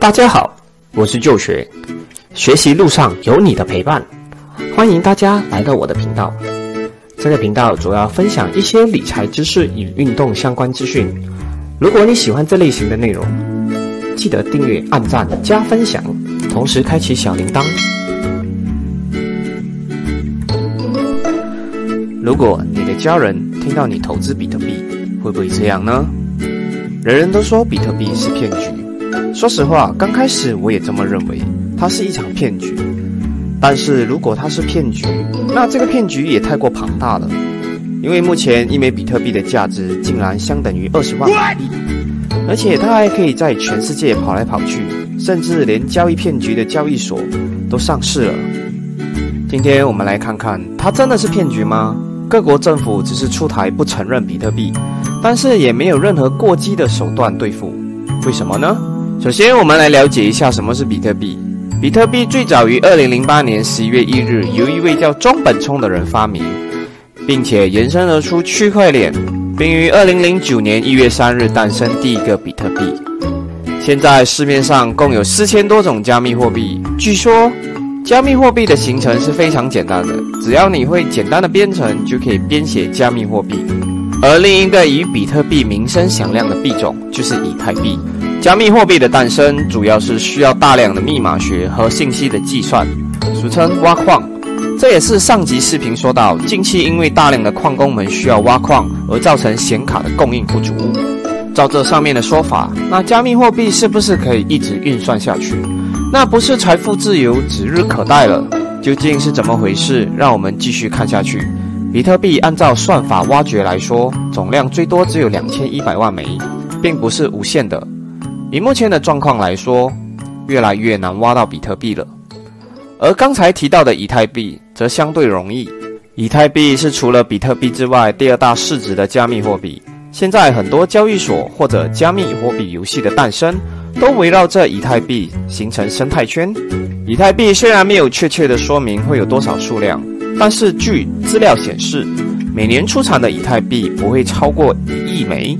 大家好，我是旧学，学习路上有你的陪伴，欢迎大家来到我的频道。这个频道主要分享一些理财知识与运动相关资讯。如果你喜欢这类型的内容，记得订阅、按赞、加分享，同时开启小铃铛。如果你的家人听到你投资比特币，会不会这样呢？人人都说比特币是骗局，说实话，刚开始我也这么认为，它是一场骗局。但是如果它是骗局，那这个骗局也太过庞大了，因为目前一枚比特币的价值竟然相等于二十万马币，而且它还可以在全世界跑来跑去，甚至连交易骗局的交易所都上市了。今天我们来看看，它真的是骗局吗？各国政府只是出台不承认比特币，但是也没有任何过激的手段对付，为什么呢？首先，我们来了解一下什么是比特币。比特币最早于二零零八年十一月一日由一位叫中本聪的人发明，并且延伸而出区块链，并于二零零九年一月三日诞生第一个比特币。现在市面上共有四千多种加密货币，据说。加密货币的形成是非常简单的，只要你会简单的编程，就可以编写加密货币。而另一个以比特币名声响亮的币种就是以太币。加密货币的诞生主要是需要大量的密码学和信息的计算，俗称挖矿。这也是上集视频说到，近期因为大量的矿工们需要挖矿，而造成显卡的供应不足。照这上面的说法，那加密货币是不是可以一直运算下去？那不是财富自由指日可待了？究竟是怎么回事？让我们继续看下去。比特币按照算法挖掘来说，总量最多只有两千一百万枚，并不是无限的。以目前的状况来说，越来越难挖到比特币了。而刚才提到的以太币则相对容易。以太币是除了比特币之外第二大市值的加密货币。现在很多交易所或者加密货币游戏的诞生。都围绕着以太币形成生态圈。以太币虽然没有确切的说明会有多少数量，但是据资料显示，每年出产的以太币不会超过一亿枚。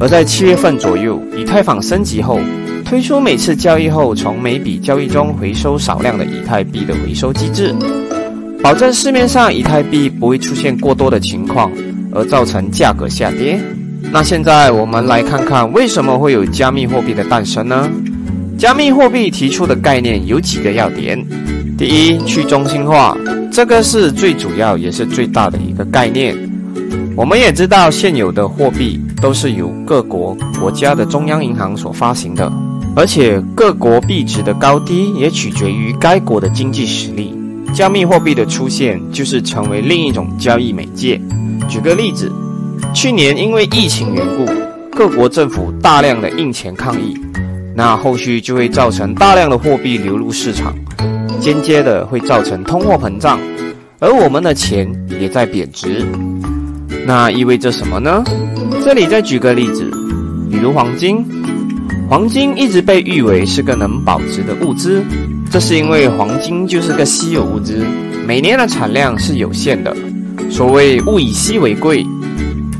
而在七月份左右，以太坊升级后，推出每次交易后从每笔交易中回收少量的以太币的回收机制，保证市面上以太币不会出现过多的情况，而造成价格下跌。那现在我们来看看为什么会有加密货币的诞生呢？加密货币提出的概念有几个要点。第一，去中心化，这个是最主要也是最大的一个概念。我们也知道，现有的货币都是由各国国家的中央银行所发行的，而且各国币值的高低也取决于该国的经济实力。加密货币的出现就是成为另一种交易媒介。举个例子。去年因为疫情缘故，各国政府大量的印钱抗疫，那后续就会造成大量的货币流入市场，间接的会造成通货膨胀，而我们的钱也在贬值。那意味着什么呢？这里再举个例子，比如黄金，黄金一直被誉为是个能保值的物资，这是因为黄金就是个稀有物资，每年的产量是有限的，所谓物以稀为贵。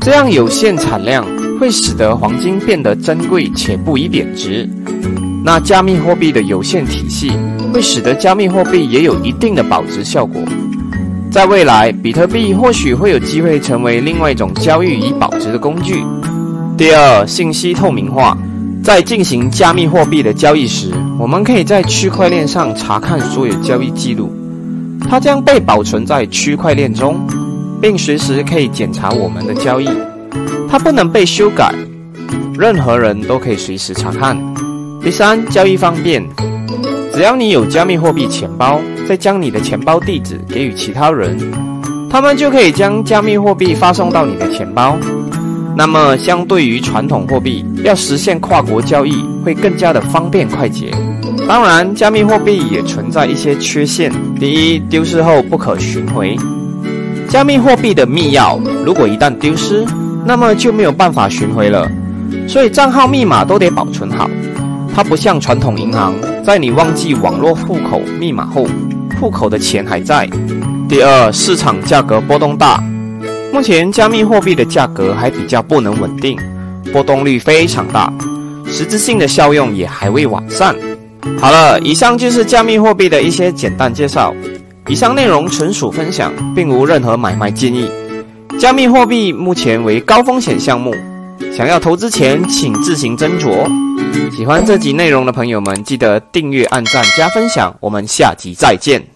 这样有限产量会使得黄金变得珍贵且不易贬值。那加密货币的有限体系会使得加密货币也有一定的保值效果。在未来，比特币或许会有机会成为另外一种交易与保值的工具。第二，信息透明化，在进行加密货币的交易时，我们可以在区块链上查看所有交易记录，它将被保存在区块链中。并随时可以检查我们的交易，它不能被修改，任何人都可以随时查看。第三，交易方便，只要你有加密货币钱包，再将你的钱包地址给予其他人，他们就可以将加密货币发送到你的钱包。那么，相对于传统货币，要实现跨国交易会更加的方便快捷。当然，加密货币也存在一些缺陷。第一，丢失后不可寻回。加密货币的密钥如果一旦丢失，那么就没有办法寻回了，所以账号密码都得保存好。它不像传统银行，在你忘记网络户口密码后，户口的钱还在。第二，市场价格波动大，目前加密货币的价格还比较不能稳定，波动率非常大，实质性的效用也还未完善。好了，以上就是加密货币的一些简单介绍。以上内容纯属分享，并无任何买卖建议。加密货币目前为高风险项目，想要投资前请自行斟酌。喜欢这集内容的朋友们，记得订阅、按赞、加分享。我们下集再见。